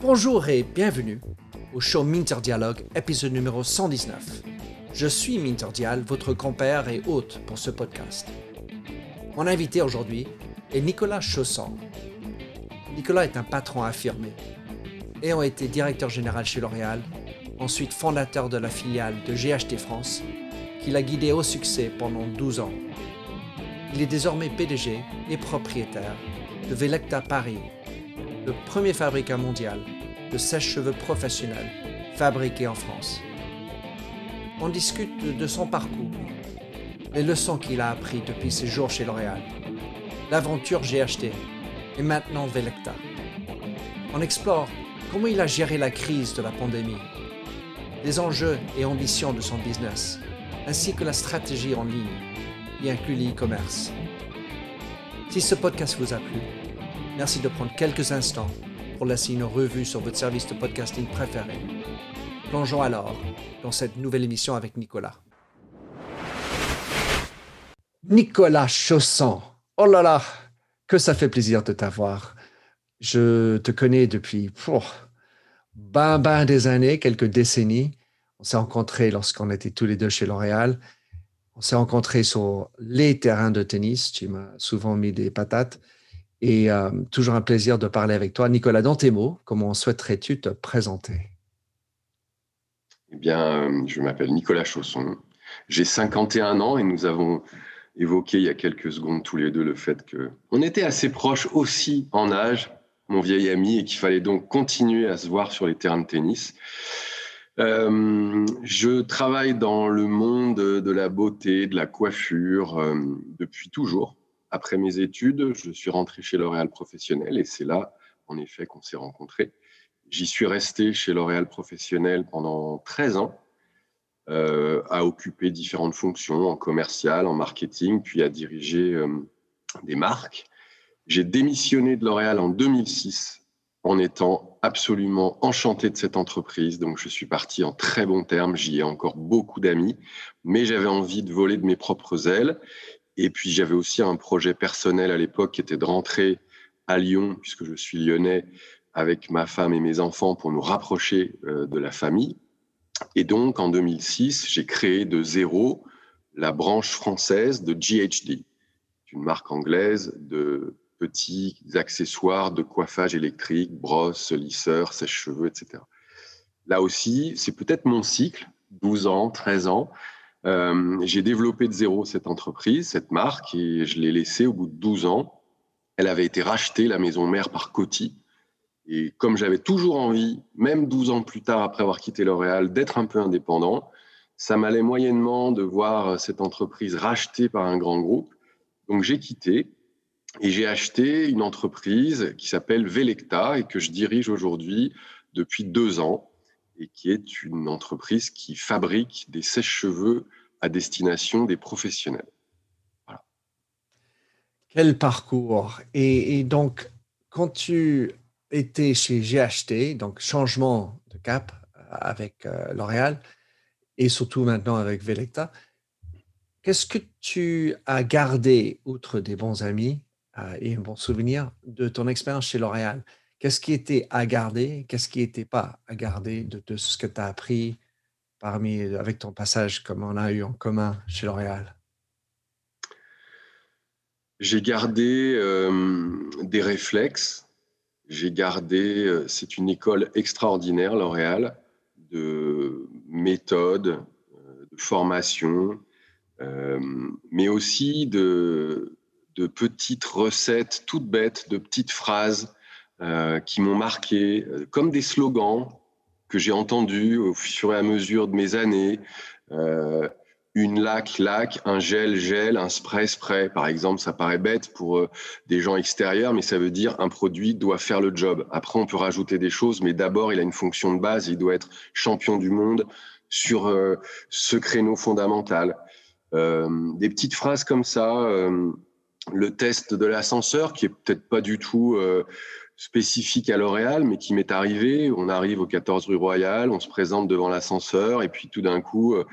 Bonjour et bienvenue au show Minter Dialogue, épisode numéro 119. Je suis Minter Dial, votre compère et hôte pour ce podcast. Mon invité aujourd'hui est Nicolas Chausson. Nicolas est un patron affirmé. Ayant été directeur général chez L'Oréal, ensuite fondateur de la filiale de GHT France, qu'il a guidé au succès pendant 12 ans. Il est désormais PDG et propriétaire de Velecta Paris, le premier fabricant mondial de sèche-cheveux professionnels fabriqués en France. On discute de son parcours, les leçons qu'il a apprises depuis ses jours chez L'Oréal, l'aventure GHT et maintenant Velecta. On explore comment il a géré la crise de la pandémie, les enjeux et ambitions de son business, ainsi que la stratégie en ligne, y inclut l'e-commerce. Si ce podcast vous a plu, merci de prendre quelques instants pour laisser une revue sur votre service de podcasting préféré. Plongeons alors dans cette nouvelle émission avec Nicolas. Nicolas Chausson. Oh là là, que ça fait plaisir de t'avoir. Je te connais depuis oh, ben, ben des années, quelques décennies. On s'est rencontrés lorsqu'on était tous les deux chez L'Oréal. On s'est rencontrés sur les terrains de tennis. Tu m'as souvent mis des patates. Et euh, toujours un plaisir de parler avec toi. Nicolas, dans tes mots, comment souhaiterais-tu te présenter? Eh bien, euh, je m'appelle Nicolas Chausson. J'ai 51 ans et nous avons évoqué il y a quelques secondes tous les deux le fait qu'on était assez proches aussi en âge, mon vieil ami, et qu'il fallait donc continuer à se voir sur les terrains de tennis. Euh, je travaille dans le monde de la beauté, de la coiffure depuis toujours après mes études, je suis rentré chez L'Oréal Professionnel et c'est là, en effet, qu'on s'est rencontrés. J'y suis resté chez L'Oréal Professionnel pendant 13 ans, euh, à occuper différentes fonctions en commercial, en marketing, puis à diriger euh, des marques. J'ai démissionné de L'Oréal en 2006 en étant absolument enchanté de cette entreprise. Donc, je suis parti en très bons termes. J'y ai encore beaucoup d'amis, mais j'avais envie de voler de mes propres ailes. Et puis j'avais aussi un projet personnel à l'époque qui était de rentrer à Lyon, puisque je suis lyonnais, avec ma femme et mes enfants pour nous rapprocher euh, de la famille. Et donc en 2006, j'ai créé de zéro la branche française de GHD, une marque anglaise de petits accessoires de coiffage électrique, brosses, lisseurs, sèche-cheveux, etc. Là aussi, c'est peut-être mon cycle, 12 ans, 13 ans, euh, j'ai développé de zéro cette entreprise, cette marque, et je l'ai laissée au bout de 12 ans. Elle avait été rachetée, la maison mère, par Coty. Et comme j'avais toujours envie, même 12 ans plus tard, après avoir quitté L'Oréal, d'être un peu indépendant, ça m'allait moyennement de voir cette entreprise rachetée par un grand groupe. Donc j'ai quitté et j'ai acheté une entreprise qui s'appelle Velecta et que je dirige aujourd'hui depuis deux ans et qui est une entreprise qui fabrique des sèches-cheveux à destination des professionnels. Quel parcours et, donc, quand tu étais chez GHT, donc changement de cap avec euh, L'Oréal et surtout maintenant avec Velecta, qu'est-ce que tu as gardé, outre des bons amis euh, et un bon souvenir, de ton expérience chez L'Oréal Qu'est-ce qui était à garder? Qu'est-ce qui n'était pas à garder de, ce que tu as appris parmi, avec ton passage comme on a eu en commun chez L'Oréal? J'ai gardé des réflexes. J'ai gardé, c'est une école extraordinaire, L'Oréal, de méthode, de formation, mais aussi de, de petites recettes toutes bêtes, de petites phrases euh, qui m'ont marqué, euh, comme des slogans que j'ai entendus au fur et à mesure de mes années. Euh, une lac, lac, un gel, gel, un spray, spray. Par exemple, ça paraît bête pour des gens extérieurs, mais ça veut dire un produit doit faire le job. Après, on peut rajouter des choses, mais d'abord, il a une fonction de base. Il doit être champion du monde sur ce créneau fondamental. des petites phrases comme ça. Le test de l'ascenseur, qui est peut-être pas du tout spécifique à L'Oréal, mais qui m'est arrivé. On arrive au 14 rue Royale, on se présente devant l'ascenseur, et puis tout d'un coup, euh,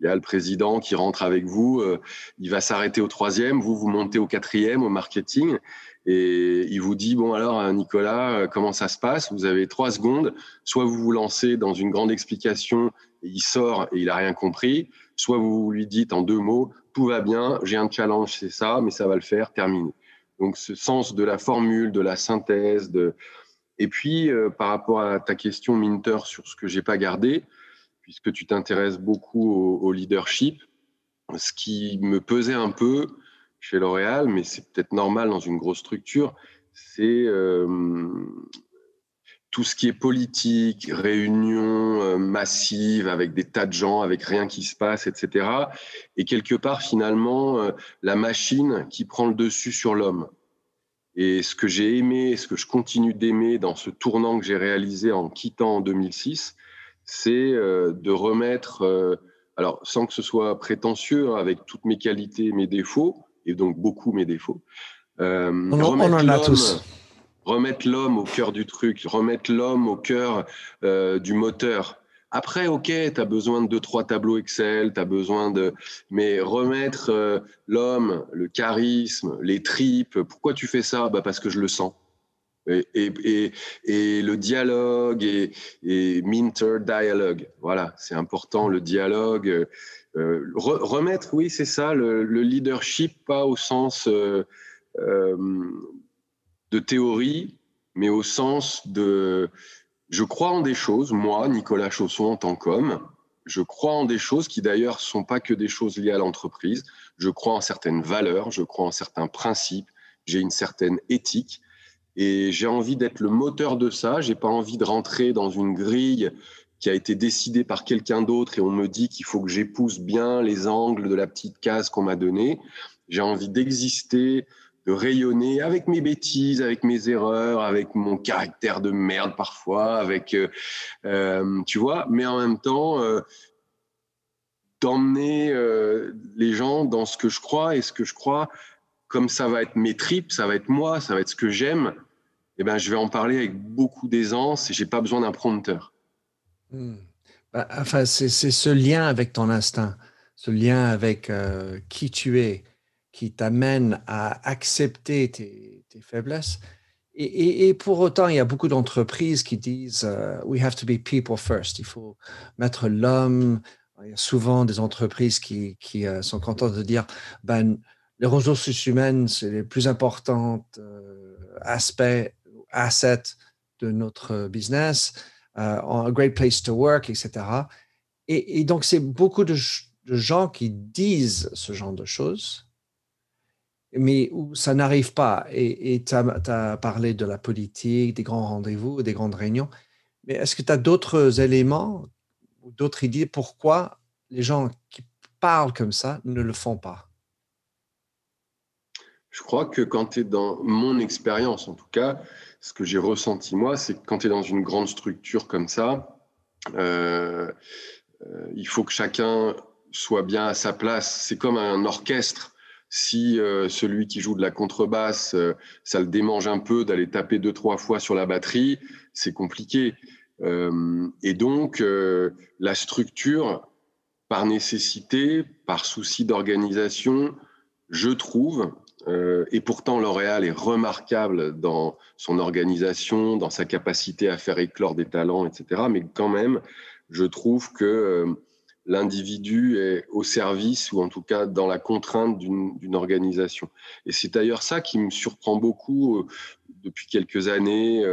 il y a le président qui rentre avec vous, euh, il va s'arrêter au troisième, vous, vous montez au quatrième au marketing, et il vous dit, bon alors euh, Nicolas, euh, comment ça se passe? Vous avez trois secondes, soit vous vous lancez dans une grande explication, et il sort et il n'a rien compris, soit vous lui dites en deux mots, tout va bien, j'ai un challenge, c'est ça, mais ça va le faire, terminé. Donc ce sens de la formule, de la synthèse, de... et puis par rapport à ta question Minter sur ce que j'ai pas gardé, puisque tu t'intéresses beaucoup au, leadership. Ce qui me pesait un peu chez L'Oréal, mais c'est peut-être normal dans une grosse structure, c'est euh, tout ce qui est politique, réunions euh, massives avec des tas de gens, avec rien qui se passe, etc. Et quelque part, finalement, euh, la machine qui prend le dessus sur l'homme. Et ce que j'ai aimé, ce que je continue d'aimer dans ce tournant que j'ai réalisé en quittant en 2006, c'est euh, de remettre, alors sans que ce soit prétentieux, hein, avec toutes mes qualités, mes défauts, et donc beaucoup mes défauts. On, en a tous. Remettre l'homme au cœur du truc, remettre l'homme au cœur du moteur. Après, ok, tu as besoin de deux, trois tableaux Excel, tu as besoin de. Mais remettre l'homme, le charisme, les tripes, pourquoi tu fais ça? Bah Parce que je le sens. Et, et, le dialogue et, Minter dialogue, voilà, c'est important le dialogue. Euh, remettre, oui, c'est ça, le, leadership, pas au sens euh, euh, de théorie, mais au sens de. Je crois en des choses, moi, Nicolas Chausson, en tant qu'homme, je crois en des choses qui d'ailleurs sont pas que des choses liées à l'entreprise. Je crois en certaines valeurs, je crois en certains principes, j'ai une certaine éthique et j'ai envie d'être le moteur de ça. J'ai pas envie de rentrer dans une grille qui a été décidée par quelqu'un d'autre et on me dit qu'il faut que j'épouse bien les angles de la petite case qu'on m'a donnée. J'ai envie d'exister, de rayonner avec mes bêtises, avec mes erreurs, avec mon caractère de merde parfois, avec, euh, euh tu vois, mais en même temps, euh, d'emmener les gens dans ce que je crois et ce que je crois, comme ça va être mes tripes, ça va être moi, ça va être ce que j'aime, eh ben, je vais en parler avec beaucoup d'aisance et j'ai pas besoin d'un prompteur. Hmm. Bah, enfin, c'est ce lien avec ton instinct, ce lien avec qui tu es, qui t'amène à accepter tes, faiblesses. Et, pour autant, il y a beaucoup d'entreprises qui disent euh, We have to be people first. Il faut mettre l'homme. Il y a souvent des entreprises qui, euh, sont contentes de dire ben, les ressources humaines, c'est les plus importants aspects asset de notre business, euh, a great place to work, etc. Et, donc, c'est beaucoup de, gens qui disent ce genre de choses, mais où ça n'arrive pas. Et tu as, parlé de la politique, des grands rendez-vous, des grandes réunions. Mais est-ce que tu as d'autres éléments ou d'autres idées pourquoi les gens qui parlent comme ça ne le font pas? Je crois que quand tu es dans mon expérience, en tout cas, ce que j'ai ressenti moi, c'est que quand tu es dans une grande structure comme ça, euh, euh, il faut que chacun soit bien à sa place. C'est comme un orchestre. Si euh, celui qui joue de la contrebasse, ça le démange un peu d'aller taper deux, trois fois sur la batterie, c'est compliqué. et donc, la structure, par nécessité, par souci d'organisation, je trouve, euh, et pourtant, L'Oréal est remarquable dans son organisation, dans sa capacité à faire éclore des talents, etc. Mais quand même, je trouve que euh, l'individu est au service, ou en tout cas dans la contrainte d'une organisation. Et c'est d'ailleurs ça qui me surprend beaucoup euh, depuis quelques années,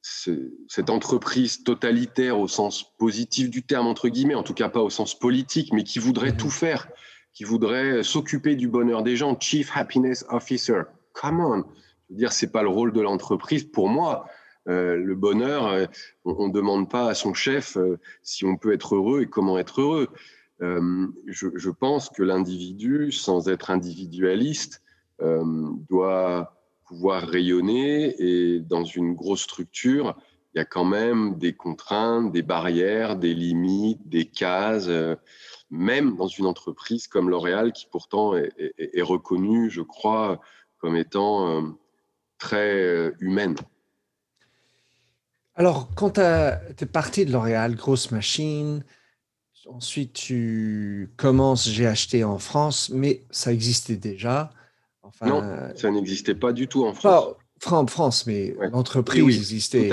cette entreprise totalitaire au sens positif du terme, entre guillemets, en tout cas pas au sens politique, mais qui voudrait tout faire qui voudrait s'occuper du bonheur des gens, Chief Happiness Officer. Come on. Je veux dire, c'est pas le rôle de l'entreprise. Pour moi, euh, le bonheur, euh, on ne demande pas à son chef euh, si on peut être heureux et comment être heureux. Je, pense que l'individu, sans être individualiste, doit pouvoir rayonner et dans une grosse structure, il y a quand même des contraintes, des barrières, des limites, des cases même dans une entreprise comme L'Oréal, qui pourtant est, reconnue, je crois, comme étant euh, très euh, humaine. Alors, quand tu es parti de L'Oréal, grosse machine, ensuite, tu commences, j'ai acheté en France, mais ça existait déjà. Enfin, non, ça n'existait pas du tout en France. Pas en France, mais l'entreprise existait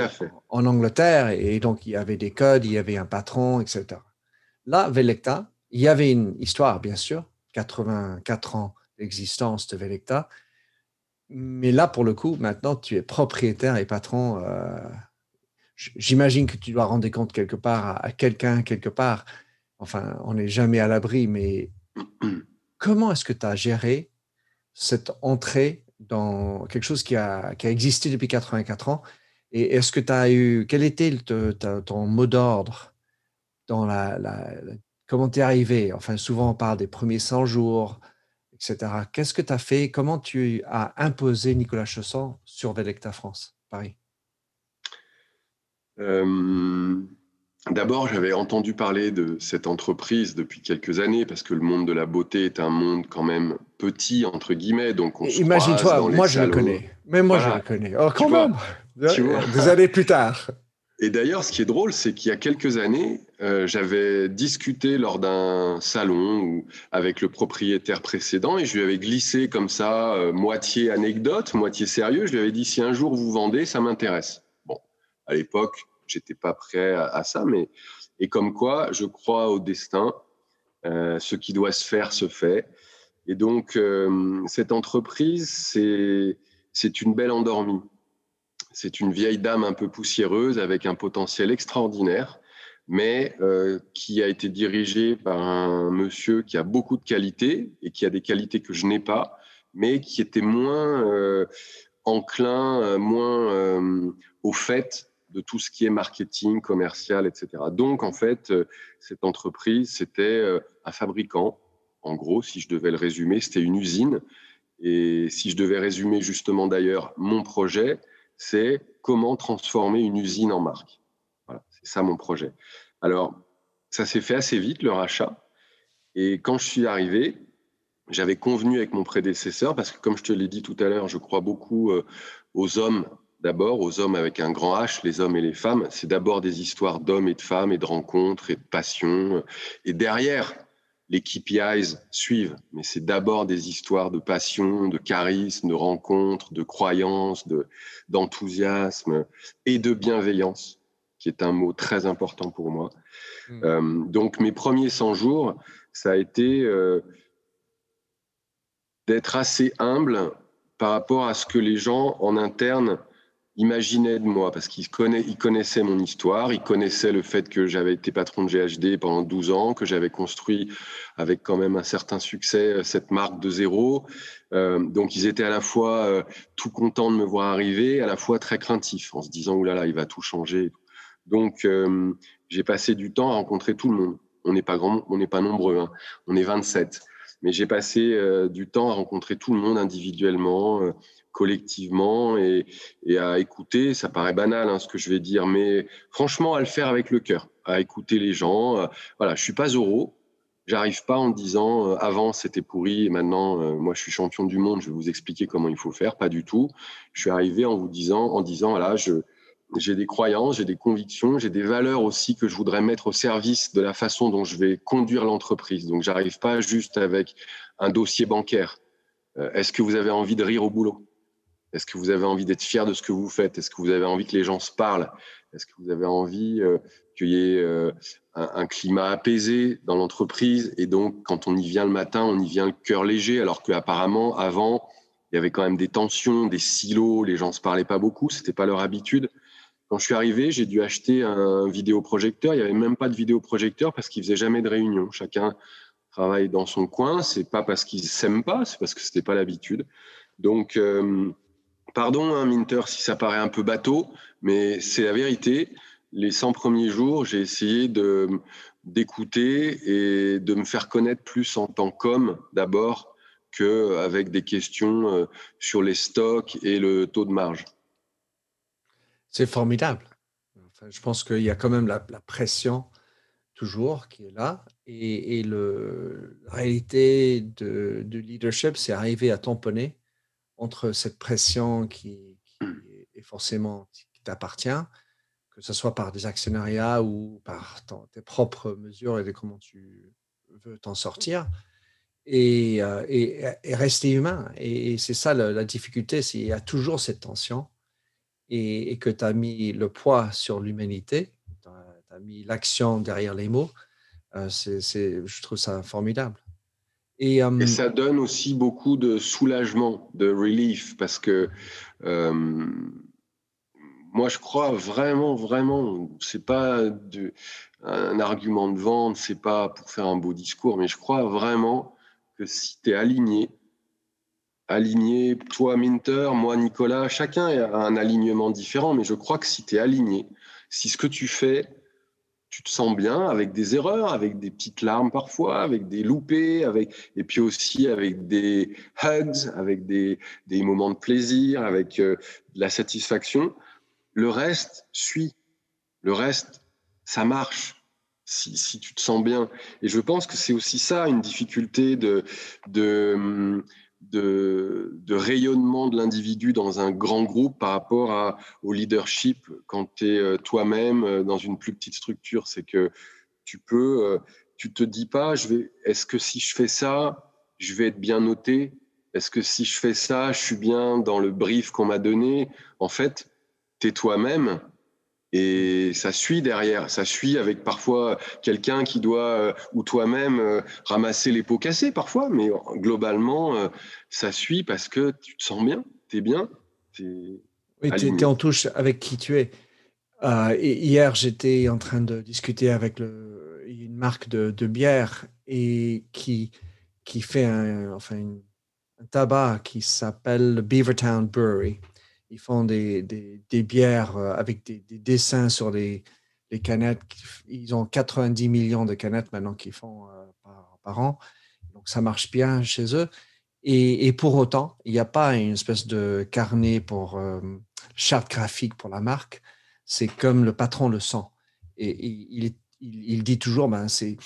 en Angleterre et donc il y avait des codes, il y avait un patron, etc. Là, Velecta, il y avait une histoire, bien sûr, 84 ans d'existence de Velecta, mais là, pour le coup, maintenant, tu es propriétaire et patron. Euh, j'imagine que tu dois rendre compte quelque part à, quelqu'un, quelque part. Enfin, on n'est jamais à l'abri, mais comment est-ce que tu as géré cette entrée dans quelque chose qui a, qui a existé depuis 84 ans? Et est-ce que tu as eu. Quel était ton mot d'ordre dans la, la comment tu es arrivé? Enfin, souvent, on parle des premiers 100 jours, etc. Qu'est-ce que tu as fait? Comment tu as imposé Nicolas Chausson sur Velecta France, Paris? Euh, D'abord, j'avais entendu parler de cette entreprise depuis quelques années parce que le monde de la beauté est un monde quand même petit, entre guillemets. Donc Imagine-toi, moi je le connais. Mais moi je le connais. Oh, quand même Des années plus tard. Et d'ailleurs, ce qui est drôle, c'est qu'il y a quelques années, euh, j'avais discuté lors d'un salon avec le propriétaire précédent et je lui avais glissé comme ça, euh, moitié anecdote, moitié sérieux. Je lui avais dit si un jour vous vendez, ça m'intéresse. À l'époque, j'étais pas prêt à, ça, mais et comme quoi, je crois au destin. Euh, ce qui doit se faire se fait. Et donc, cette entreprise, c'est une belle endormie. C'est une vieille dame un peu poussiéreuse avec un potentiel extraordinaire, mais euh, qui a été dirigée par un monsieur qui a beaucoup de qualités et qui a des qualités que je n'ai pas, mais qui était moins euh, enclin, euh, moins au fait de tout ce qui est marketing, commercial, etc. Donc, en fait, cette entreprise, c'était un fabricant. En gros, si je devais le résumer, c'était une usine. Et si je devais résumer justement d'ailleurs mon projet, c'est comment transformer une usine en marque. Voilà, c'est ça mon projet. Alors, ça s'est fait assez vite, le rachat. Et quand je suis arrivé, j'avais convenu avec mon prédécesseur, parce que comme je te l'ai dit tout à l'heure, je crois beaucoup euh, aux hommes d'abord, aux hommes avec un grand H, les hommes et les femmes. C'est d'abord des histoires d'hommes et de femmes et de rencontres et de passions. Et derrière, les KPIs suivent, mais c'est d'abord des histoires de passion, de charisme, de rencontres, de croyances, de, d'enthousiasme et de bienveillance, qui est un mot très important pour moi. Hmm. Euh, donc mes premiers 100 jours, ça a été euh, d'être assez humble par rapport à ce que les gens en interne imaginait de moi parce qu'il connaît, il connaissait mon histoire, il connaissait le fait que j'avais été patron de GHD pendant 12 ans, que j'avais construit avec quand même un certain succès euh, cette marque de zéro. Euh, donc ils étaient à la fois euh, tout contents de me voir arriver, à la fois très craintifs en se disant oulala, il va tout changer. Donc j'ai passé du temps à rencontrer tout le monde. On n'est pas grand, on n'est pas nombreux, hein. on est 27. Mais j'ai passé du temps à rencontrer tout le monde individuellement collectivement et, à écouter. Ça paraît banal hein, ce que je vais dire, mais franchement à le faire avec le cœur, à écouter les gens. Euh, voilà, je suis pas euro. J'arrive pas en disant euh, avant c'était pourri et maintenant euh, moi je suis champion du monde, je vais vous expliquer comment il faut faire. Pas du tout. Je suis arrivé en vous disant, en disant voilà, je j'ai des croyances, j'ai des convictions, j'ai des valeurs aussi que je voudrais mettre au service de la façon dont je vais conduire l'entreprise. Donc j'arrive pas juste avec un dossier bancaire. Est-ce que vous avez envie de rire au boulot? Est-ce que vous avez envie d'être fier de ce que vous faites? Est-ce que vous avez envie que les gens se parlent? Est-ce que vous avez envie euh, qu'il y ait euh, un, climat apaisé dans l'entreprise? Et donc, quand on y vient le matin, on y vient le cœur léger, alors qu'apparemment, avant, il y avait quand même des tensions, des silos, les gens ne se parlaient pas beaucoup, ce n'était pas leur habitude. Quand je suis arrivé, j'ai dû acheter un vidéoprojecteur. Il n'y avait même pas de vidéoprojecteur parce qu'ils faisaient jamais de réunion. Chacun travaille dans son coin. C'est pas parce qu'ils s'aiment pas, c'est parce que c'était pas l'habitude. Donc, euh, Pardon, hein, Minter, si ça paraît un peu bateau, mais c'est la vérité. Les 100 premiers jours, j'ai essayé d'écouter et de me faire connaître plus en tant qu'homme d'abord qu'avec des questions euh, sur les stocks et le taux de marge. C'est formidable. je pense qu'il y a quand même la, pression toujours qui est là. Et, la réalité de leadership, c'est arriver à tamponner entre cette pression qui, mmh. est forcément qui t'appartient, que ce soit par des actionnariats ou par tes propres mesures et de comment tu veux t'en sortir. Et, rester humain. Et, c'est ça la, difficulté, c'est qu'il y a toujours cette tension et, que tu as mis le poids sur l'humanité, tu as, mis l'action derrière les mots. c'est, je trouve ça formidable. Et, ça donne aussi beaucoup de soulagement, de relief, parce que moi, je crois vraiment, vraiment, c'est pas un argument de vente, c'est pas pour faire un beau discours, mais je crois vraiment que si tu es aligné, aligné, toi Minter, moi Nicolas, chacun a un alignement différent, mais je crois que si tu es aligné, si ce que tu fais, tu te sens bien avec des erreurs, avec des petites larmes parfois, avec des loupés, avec, et puis aussi avec des hugs, avec des, moments de plaisir, avec euh, de la satisfaction. Le reste suit. Le reste, ça marche. Si, tu te sens bien. Et je pense que c'est aussi ça une difficulté de, de, de, rayonnement de l'individu dans un grand groupe par rapport au leadership quand tu es euh, toi-même euh, dans une plus petite structure. C'est que tu peux, euh, tu te dis pas, je vais, est-ce que si je fais ça, je vais être bien noté? Est-ce que si je fais ça, je suis bien dans le brief qu'on m'a donné? En fait, tu es toi-même et ça suit derrière, ça suit avec parfois quelqu'un qui doit, euh, ou toi-même, euh, ramasser les pots cassés parfois, mais globalement, euh, ça suit parce que tu te sens bien, tu es bien. oui, tu es, en touche avec qui tu es. et hier, j'étais en train de discuter avec le, une marque de, bière et qui, qui fait un, enfin, un tabac qui s'appelle Beavertown Brewery ils font des, des, bières euh, avec des, dessins sur les, les, canettes. Ils ont 90 millions de canettes maintenant qu'ils font euh, par, an. Donc, ça marche bien chez eux. Et, pour autant, il n'y a pas une espèce de carnet pour euh, charte graphique pour la marque. C'est comme le patron le sent. Et, il, il, dit toujours, ben, c'est,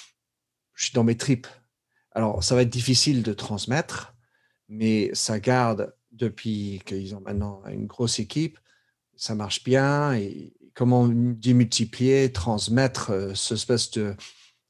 je suis dans mes tripes. Alors, ça va être difficile de transmettre, mais ça garde depuis qu'ils ont maintenant une grosse équipe, ça marche bien. Et comment démultiplier, transmettre euh, ce espèce de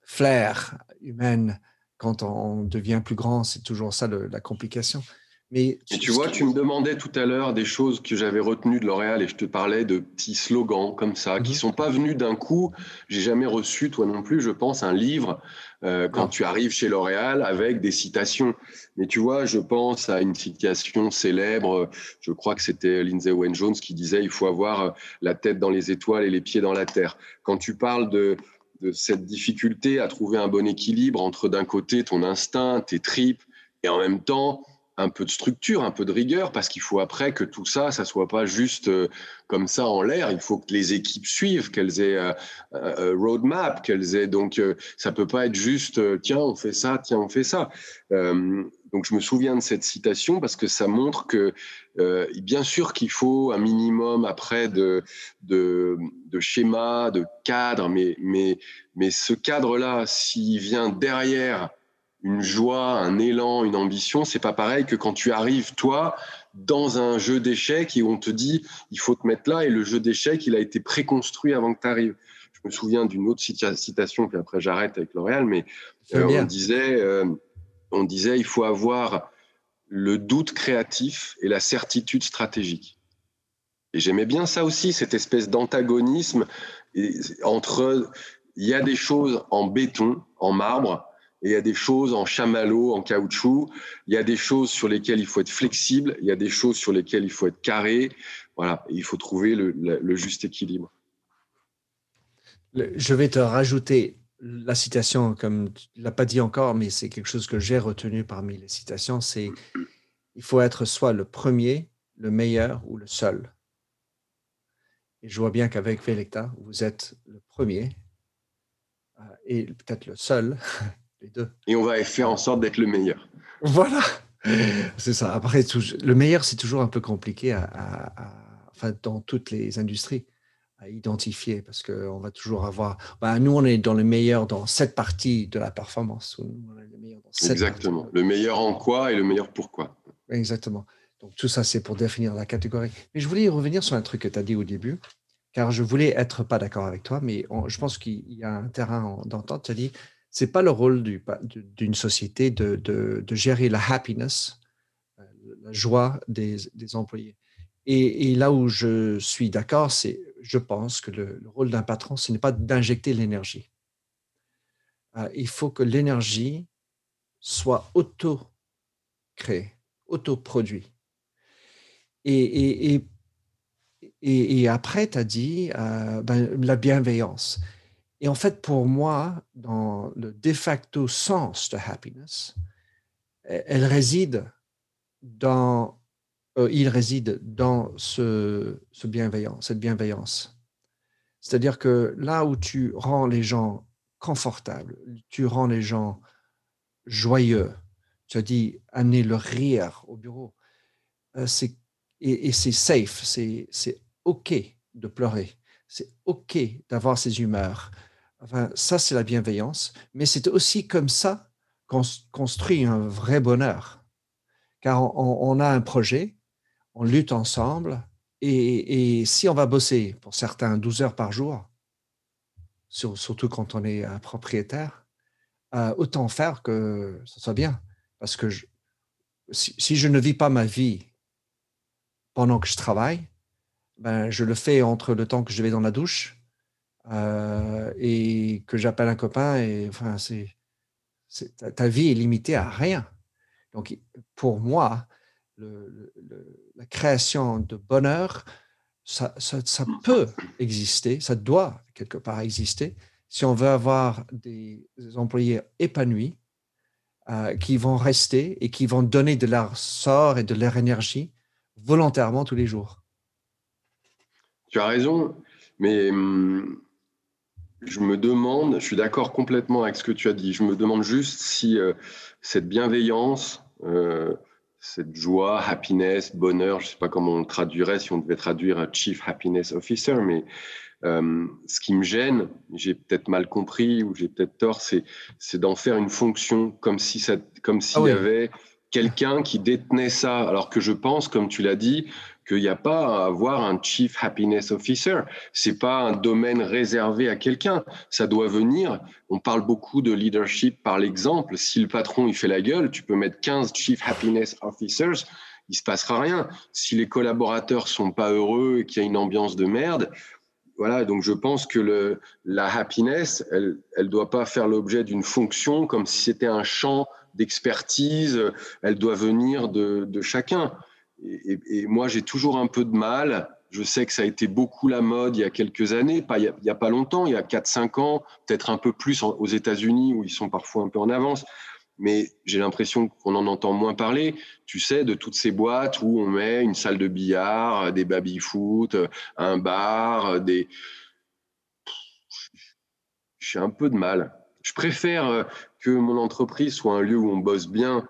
flair humain quand on devient plus grand, c'est toujours ça la complication. Mais tu vois, tu me demandais tout à l'heure des choses que j'avais retenues de L'Oréal et je te parlais de petits slogans comme ça, qui qui mhm. sont pas venus d'un coup. J'ai jamais reçu, toi non plus, je pense, un livre euh, quand tu arrives chez L'Oréal avec des citations. Mais tu vois, je pense à une citation célèbre, je crois que c'était Lindsay Owen Jones qui disait il faut avoir la tête dans les étoiles et les pieds dans la terre. Quand tu parles de de cette difficulté à trouver un bon équilibre entre d'un côté ton instinct, tes tripes, et en même temps un peu de structure, un peu de rigueur, parce qu'il faut après que tout ça, ça soit pas juste euh, comme ça en l'air. Il faut que les équipes suivent, qu'elles aient un euh, euh, roadmap, qu'elles aient donc ça peut pas être juste tiens on fait ça, tiens on fait ça. donc je me souviens de cette citation parce que ça montre que bien sûr qu'il faut un minimum après de de, de schéma, de cadre, mais mais mais ce cadre là, s'il vient derrière une joie, un élan, une ambition, c'est pas pareil que quand tu arrives toi dans un jeu d'échecs et on te dit il faut te mettre là et le jeu d'échecs il a été préconstruit avant que tu arrives. Je me souviens d'une autre citation puis après j'arrête avec L'Oréal, mais euh, on disait euh, on disait il faut avoir le doute créatif et la certitude stratégique. Et j'aimais bien ça aussi, cette espèce d'antagonisme entre il y a des choses en béton, en marbre, et il y a des choses en chamallow, en caoutchouc. Il y a des choses sur lesquelles il faut être flexible. Il y a des choses sur lesquelles il faut être carré. Voilà, il faut trouver le, juste équilibre. Je vais te rajouter la citation, comme tu ne l'as pas dit encore, mais c'est quelque chose que j'ai retenu parmi les citations, c'est il faut être soit le premier, le meilleur ou le seul. Et je vois bien qu'avec Velecta, vous êtes le premier euh, et peut-être le seul Et on va faire en sorte d'être le meilleur. Voilà, c'est ça. Après, le meilleur, c'est toujours un peu compliqué à, enfin, dans toutes les industries à identifier parce qu'on va toujours avoir. Bah, nous, on est dans le meilleur dans cette partie de la performance. Exactement. Le meilleur en quoi et le meilleur pourquoi. Exactement. Donc, tout ça, c'est pour définir la catégorie. Mais je voulais revenir sur un truc que tu as dit au début. car je voulais être pas d'accord avec toi, mais je pense qu'il y a un terrain d'entente. Tu as dit, c'est pas le rôle d'une société de, de, gérer la happiness, euh, la joie des, employés. Et, là où je suis d'accord, c'est, je pense que le, rôle d'un patron, ce n'est pas d'injecter l'énergie. Euh, il faut que l'énergie soit auto-créée, auto-produite. Et, et, et, après, tu as dit euh, ben, la bienveillance. Et en fait, pour moi, dans le de facto sens de happiness, elle réside dans, euh, il réside dans ce, bienveillance, cette bienveillance. C'est-à-dire que là où tu rends les gens confortables, tu rends les gens joyeux, tu as dit amener le rire au bureau, euh, c'est et, c'est safe, c'est OK de pleurer, c'est OK d'avoir ses humeurs. Enfin, ça, c'est la bienveillance, mais c'est aussi comme ça qu'on construit un vrai bonheur. Car on, a un projet, on lutte ensemble, et, si on va bosser, pour certains, 12 heures par jour, surtout quand on est un propriétaire, euh, autant faire que ça soit bien. Parce que si, je ne vis pas ma vie pendant que je travaille, ben, je le fais entre le temps que je vais dans la douche euh, et que j'appelle un copain. Et enfin, c'est, ta, vie est limitée à rien. Donc, pour moi, la création de bonheur, ça, peut exister, ça doit quelque part exister si on veut avoir des, employés épanouis euh, qui vont rester et qui vont donner de leur sort et de leur énergie volontairement tous les jours. Tu as raison, mais hum, je me demande, je suis d'accord complètement avec ce que tu as dit, je me demande juste si euh, cette bienveillance, euh, cette joie, happiness, bonheur, je ne sais pas comment on le traduirait, si on devait traduire un Chief Happiness Officer, mais euh, ce qui me gêne, j'ai peut-être mal compris ou j'ai peut-être tort, c'est, d'en faire une fonction comme si ça, comme s'il ah y avait quelqu'un qui détenait ça, alors que je pense, comme tu l'as dit, qu'il n'y a pas à avoir un Chief Happiness Officer. C'est pas un domaine réservé à quelqu'un. Ça doit venir. On parle beaucoup de leadership par l'exemple. Si le patron il fait la gueule, tu peux mettre 15 Chief Happiness Officers, il se passera rien. Si les collaborateurs sont pas heureux et qu'il y a une ambiance de merde, voilà, donc je pense que le, la happiness, elle ne doit pas faire l'objet d'une fonction comme si c'était un champ d'expertise, elle doit venir de, de chacun. Et, moi, j'ai toujours un peu de mal. Je sais que ça a été beaucoup la mode il y a quelques années, pas il n'y a, pas longtemps, il y a 4-5 ans, peut-être un peu plus aux États-Unis où ils sont parfois un peu en avance. Mais j'ai l'impression qu'on en entend moins parler. Tu sais, de toutes ces boîtes où on met une salle de billard, des baby-foot, un bar, des. J'ai un peu de mal. Je préfère que mon entreprise soit un lieu où on bosse bien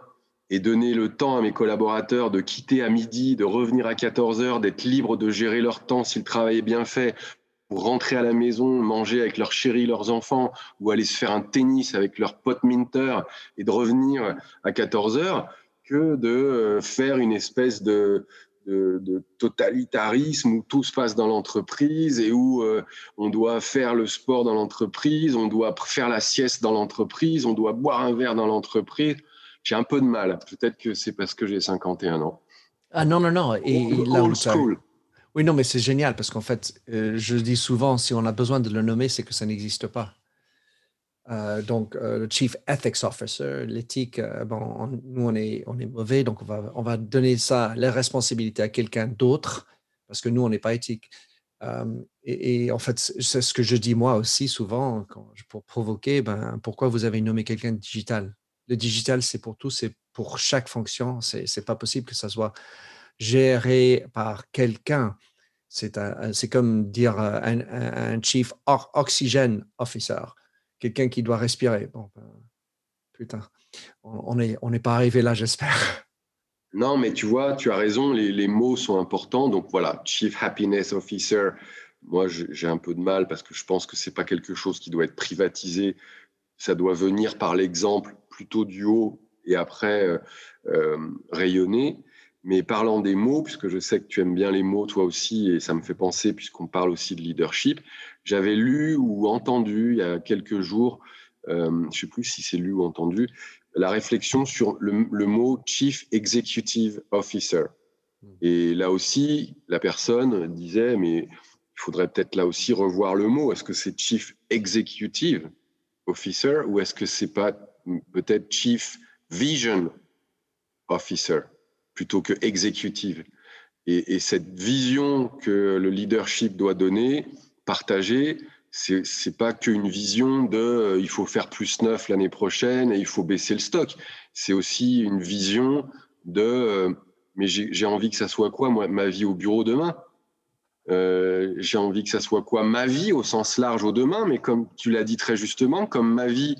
et donner le temps à mes collaborateurs de quitter à midi, de revenir à 14 heures, d'être libre de gérer leur temps si le travail est bien fait, pour rentrer à la maison, manger avec leurs chéris, leurs enfants, ou aller se faire un tennis avec leurs potes minter et de revenir à 14 heures, que de euh, faire une espèce de, de, totalitarisme où tout se passe dans l'entreprise et où euh, on doit faire le sport dans l'entreprise, on doit faire la sieste dans l'entreprise, on doit boire un verre dans l'entreprise j'ai un peu de mal. Peut-être que c'est parce que j'ai 51 ans. Ah non, non, non. Et, là, Old school. Oui, non, mais c'est génial parce qu'en fait, euh, je dis souvent, si on a besoin de le nommer, c'est que ça n'existe pas. Euh, donc, euh, le Chief Ethics Officer, l'éthique, bon, nous, on est, on est mauvais, donc on va, on va donner ça, la responsabilité à quelqu'un d'autre parce que nous, on n'est pas éthique. Et, et, en fait, c'est ce que je dis moi aussi souvent quand, pour provoquer, ben, pourquoi vous avez nommé quelqu'un de digital? Le digital, c'est pour tout, c'est pour chaque fonction. C'est n'est pas possible que ça soit géré par quelqu'un. C'est comme dire un, chief oxygen officer, quelqu'un qui doit respirer. Bon, ben, putain, on n'est on pas arrivé là, j'espère. Non, mais tu vois, tu as raison, les, mots sont importants. Donc voilà, Chief Happiness Officer, moi j'ai un peu de mal parce que je pense que ce n'est pas quelque chose qui doit être privatisé. Ça doit venir par l'exemple plutôt du haut et après euh, euh, rayonner. Mais parlant des mots, puisque je sais que tu aimes bien les mots toi aussi, et ça me fait penser, puisqu'on parle aussi de leadership, j'avais lu ou entendu il y a quelques jours, euh, je ne sais plus si c'est lu ou entendu, la réflexion sur le, le, mot Chief Executive Officer. Hmm. Et là aussi, la personne disait, mais il faudrait peut-être là aussi revoir le mot. Est-ce que c'est Chief Executive? Officer ou est-ce que c'est pas peut-être Chief Vision Officer plutôt que exécutive. Et, et, cette vision que le leadership doit donner, partager, c'est n'est pas qu'une vision de euh, il faut faire plus neuf l'année prochaine et il faut baisser le stock. C'est aussi une vision de euh, mais j'ai envie que ça soit quoi moi ma vie au bureau demain? Euh, j'ai envie que ça soit quoi ma vie au sens large au demain, mais comme tu l'as dit très justement, comme ma vie,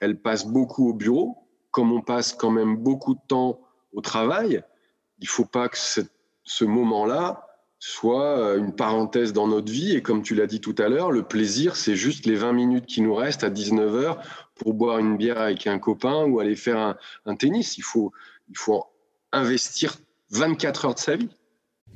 elle passe beaucoup au bureau, comme on passe quand même beaucoup de temps au travail, il faut pas que ce moment-là soit euh, une parenthèse dans notre vie. Et comme tu l'as dit tout à l'heure, le plaisir, c'est juste les 20 minutes qui nous restent à 19h pour boire une bière avec un copain ou aller faire un, tennis. Il faut investir 24 heures de sa vie.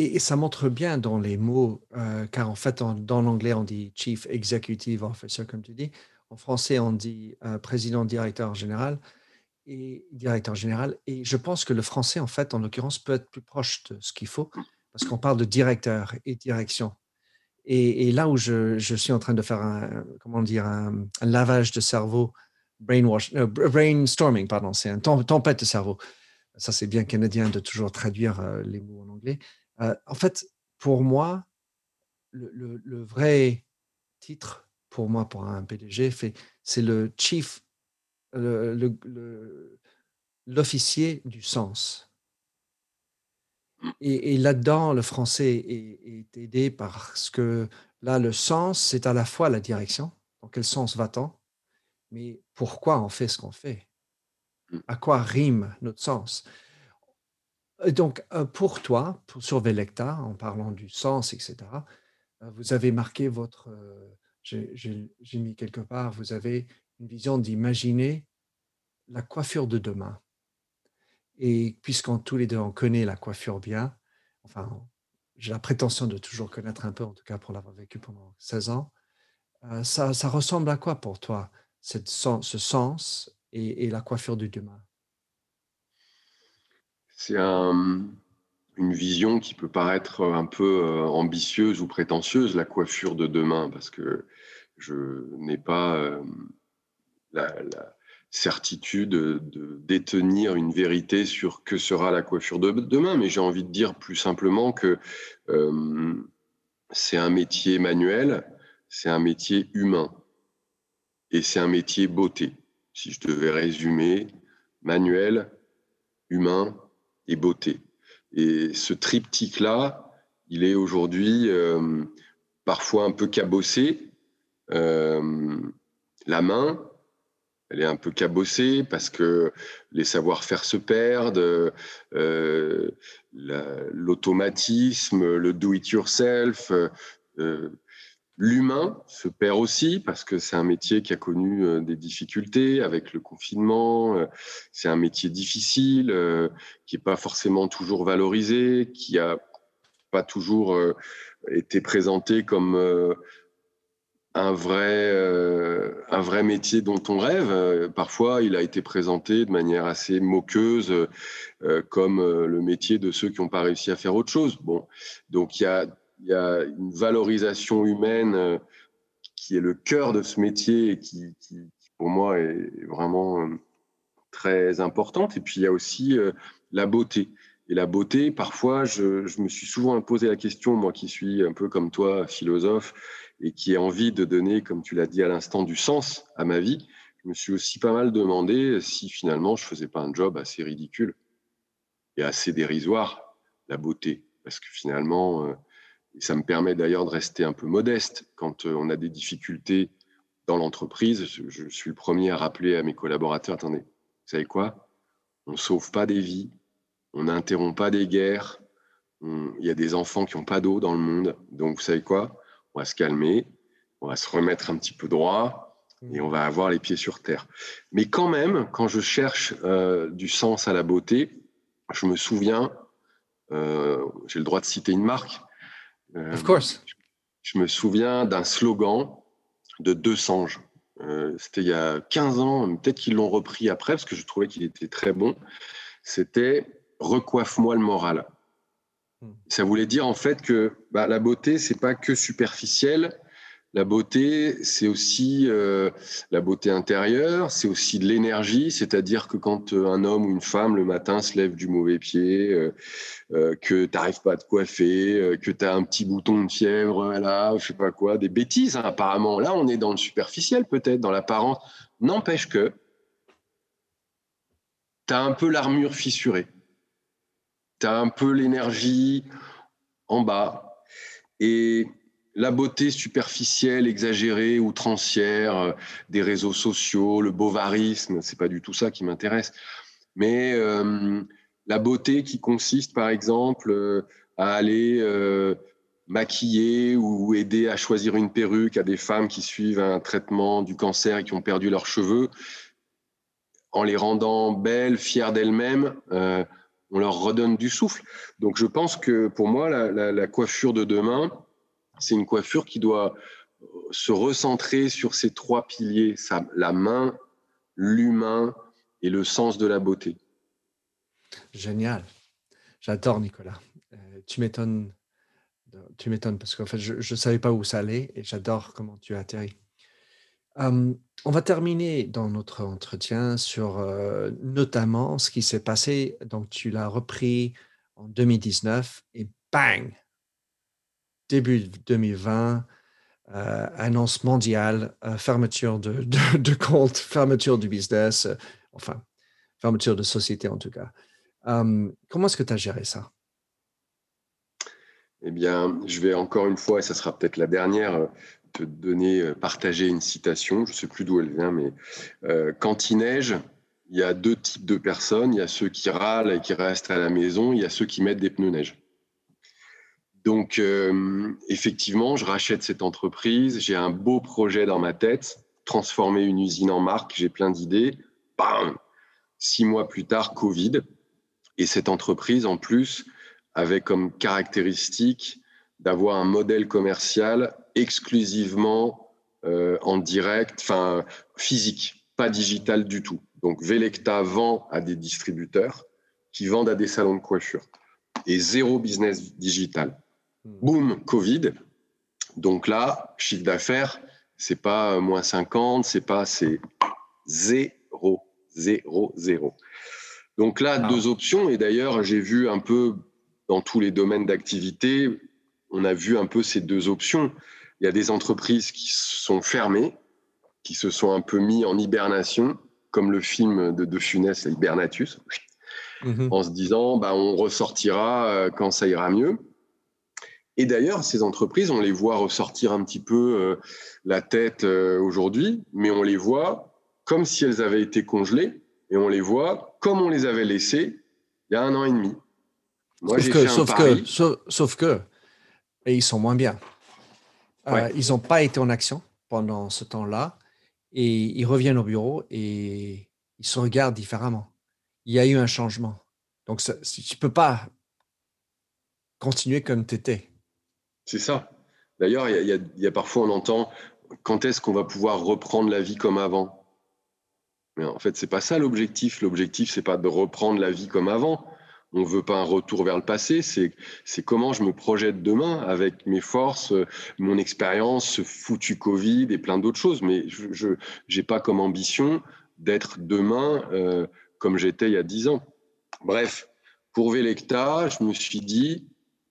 Et, ça montre bien dans les mots, euh, car en fait, dans l'anglais, on dit Chief Executive Officer, comme tu dis. En français, on dit euh, président directeur général et directeur général. Et je pense que le français, en fait, en l'occurrence, peut être plus proche de ce qu'il faut, parce qu'on parle de directeur et direction. Et, là où je, suis en train de faire un, comment dire, un, lavage de cerveau, brainwash, euh, brainstorming, pardon, c'est une tempête de cerveau. Ça, c'est bien canadien de toujours traduire les mots en anglais. Euh, en fait, pour moi, le, vrai titre, pour moi, pour un PDG, c'est le chief, l'officier du sens. Et, là-dedans, le français est, aidé parce que là, le sens, c'est à la fois la direction. Dans quel sens va-t-on Mais pourquoi on fait ce qu'on fait? Mmh. À quoi rime notre sens? Donc, pour toi, pour, sur Velecta, en parlant du sens, etc., vous avez marqué votre, j'ai mis quelque part, vous avez une vision d'imaginer la coiffure de demain. Et puisqu'en tous les deux, on connaît la coiffure bien, enfin, j'ai la prétention de toujours connaître un peu, en tout cas pour l'avoir vécu pendant 16 ans, ça, ressemble à quoi pour toi, ce sens et, et la coiffure du demain? C'est une vision qui peut paraître un peu euh, ambitieuse ou prétentieuse, la coiffure de demain, parce que je n'ai pas euh, la, certitude de détenir une vérité sur que sera la coiffure de demain, mais j'ai envie de dire plus simplement que euh, c'est un métier manuel, c'est un métier humain et c'est un métier beauté. Si je devais résumer, manuel, humain, et beauté. Et ce triptyque-là, il est aujourd'hui euh, parfois un peu cabossé. Euh, la main, elle est un peu cabossée parce que les savoir-faire se perdent, euh, l'automatisme, le do-it-yourself, L'humain se perd aussi parce que c'est un métier qui a connu euh, des difficultés avec le confinement. Euh, c'est un métier difficile, euh, qui n'est pas forcément toujours valorisé, qui n'a pas toujours été présenté comme un vrai, un vrai métier dont on rêve. Parfois, il a été présenté de manière assez moqueuse, comme le métier de ceux qui n'ont pas réussi à faire autre chose. Bon, donc il y a il y a une valorisation humaine euh, qui est le cœur de ce métier et qui, pour moi, est vraiment très importante. Et puis, il y a aussi la beauté. Et la beauté, parfois, je, je, me suis souvent posé la question, moi qui suis un peu comme toi, philosophe, et qui ai envie de donner, comme tu l'as dit à l'instant, du sens à ma vie, je me suis aussi pas mal demandé si finalement je faisais pas un job assez ridicule et assez dérisoire, la beauté. Parce que finalement, euh, ça me permet d'ailleurs de rester un peu modeste quand euh, on a des difficultés dans l'entreprise. Je suis le premier à rappeler à mes collaborateurs, attendez, vous savez quoi? On ne sauve pas des vies, on n'interrompt pas des guerres, il y a des enfants qui n'ont pas d'eau dans le monde. Donc, vous savez quoi? On va se calmer, on va se remettre un petit peu droit et on va avoir les pieds sur terre. Mais quand même, quand je cherche euh, du sens à la beauté, je me souviens, euh, j'ai le droit de citer une marque. Euh, of course. Je me souviens d'un slogan de Deux Sanges. C'était il y a 15 ans, peut-être qu'ils l'ont repris après parce que je trouvais qu'il était très bon. C'était recoiffe-moi le moral. Hmm. Ça voulait dire en fait que bah, la beauté, c'est pas que superficiel. La beauté, c'est aussi euh, la beauté intérieure, c'est aussi de l'énergie, c'est-à-dire que quand euh, un homme ou une femme le matin se lève du mauvais pied, euh, que tu n'arrives pas à te coiffer, que tu as un petit bouton de fièvre, là, je sais pas quoi, des bêtises hein, apparemment. Là, on est dans le superficiel peut-être, dans l'apparence. N'empêche que tu as un peu l'armure fissurée tu as un peu l'énergie en bas. Et la beauté superficielle, exagérée, outrancière euh, des réseaux sociaux, le bovarisme, c'est pas du tout ça qui m'intéresse. Mais euh, la beauté qui consiste, par exemple, euh, à aller maquiller ou aider à choisir une perruque à des femmes qui suivent un traitement du cancer et qui ont perdu leurs cheveux, en les rendant belles, fières d'elles-mêmes on leur redonne du souffle. Donc je pense que pour moi, la, coiffure de demain, c'est une coiffure qui doit euh, se recentrer sur ces trois piliers, la main, l'humain et le sens de la beauté. Génial. J'adore Nicolas. Euh, tu m'étonnes. Tu m'étonnes parce qu'en fait, je ne savais pas où ça allait et j'adore comment tu as atterri on va terminer dans notre entretien sur notamment ce qui s'est passé. Donc, tu l'as repris en 2019 et bang, début 2020, annonce mondiale, fermeture de, compte, fermeture du business, enfin, fermeture de société en tout cas. comment est-ce que tu as géré ça? Eh bien, je vais encore une fois, et ça sera peut-être la dernière, te donner, euh, partager une citation, je ne sais plus d'où elle vient, mais euh, quand il neige, il y a deux types de personnes. Il y a ceux qui râlent et qui restent à la maison, il y a ceux qui mettent des pneus neige. Donc, euh, effectivement, je rachète cette entreprise, j'ai un beau projet dans ma tête, transformer une usine en marque, j'ai plein d'idées. Bam Six mois plus tard, Covid. Et cette entreprise, en plus, avait comme caractéristique d'avoir un modèle commercial exclusivement euh, en direct, enfin physique, pas digital du tout. Donc Velecta vend à des distributeurs qui vendent à des salons de coiffure et zéro business digital. Hmm. Boum, Covid. Donc là, chiffre d'affaires, c'est pas moins 50, c'est pas, c'est zéro, zéro, zéro. Donc là, deux options. Et d'ailleurs, j'ai vu un peu dans tous les domaines d'activité, on a vu un peu ces deux options. Il y a des entreprises qui sont fermées, qui se sont un peu mis en hibernation, comme le film de De Funès, Hibernatus, mhm. en se disant bah, on ressortira euh, quand ça ira mieux. Et d'ailleurs, ces entreprises, on les voit ressortir un petit peu euh, la tête euh, aujourd'hui, mais on les voit comme si elles avaient été congelées, et on les voit comme on les avait laissées il y a un an et demi. Moi, sauf, que, sauf, que, sauf, que, et ils sont moins bien. Euh, ils n'ont pas été en action pendant ce temps-là et ils reviennent au bureau et ils se regardent différemment. Il y a eu un changement. Donc, tu ne peux pas continuer comme tu étais. C'est ça. D'ailleurs, il y, a parfois, on entend quand est-ce qu'on va pouvoir reprendre la vie comme avant? Mais en fait, c'est pas ça l'objectif. L'objectif, c'est pas de reprendre la vie comme avant. On ne veut pas un retour vers le passé, c'est comment je me projette demain avec mes forces, mon expérience, ce foutu Covid et plein d'autres choses. Mais je n'ai pas comme ambition d'être demain euh, comme j'étais il y a dix ans. Bref, pour Vélecta, je me suis dit,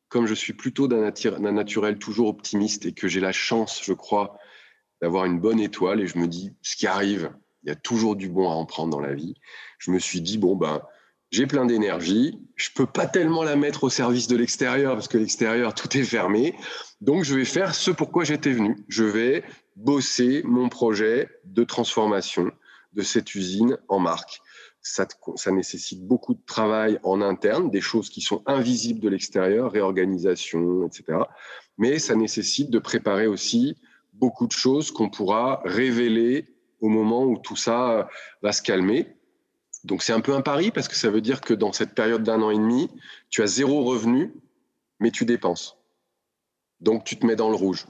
comme je suis plutôt d'un naturel toujours optimiste et que j'ai la chance, je crois, d'avoir une bonne étoile, et je me dis, ce qui arrive, il y a toujours du bon à en prendre dans la vie. Je me suis dit, bon, ben, j'ai plein d'énergie, je peux pas tellement la mettre au service de l'extérieur parce que l'extérieur, tout est fermé. Donc, je vais faire ce pourquoi j'étais venu. Je vais bosser mon projet de transformation de cette usine en marque. Ça, nécessite beaucoup de travail en interne, des choses qui sont invisibles de l'extérieur, réorganisation, etc. Mais ça nécessite de préparer aussi beaucoup de choses qu'on pourra révéler au moment où tout ça va se calmer. Donc c'est un peu un pari parce que ça veut dire que dans cette période d'un an et demi, tu as zéro revenu, mais tu dépenses. Donc tu te mets dans le rouge.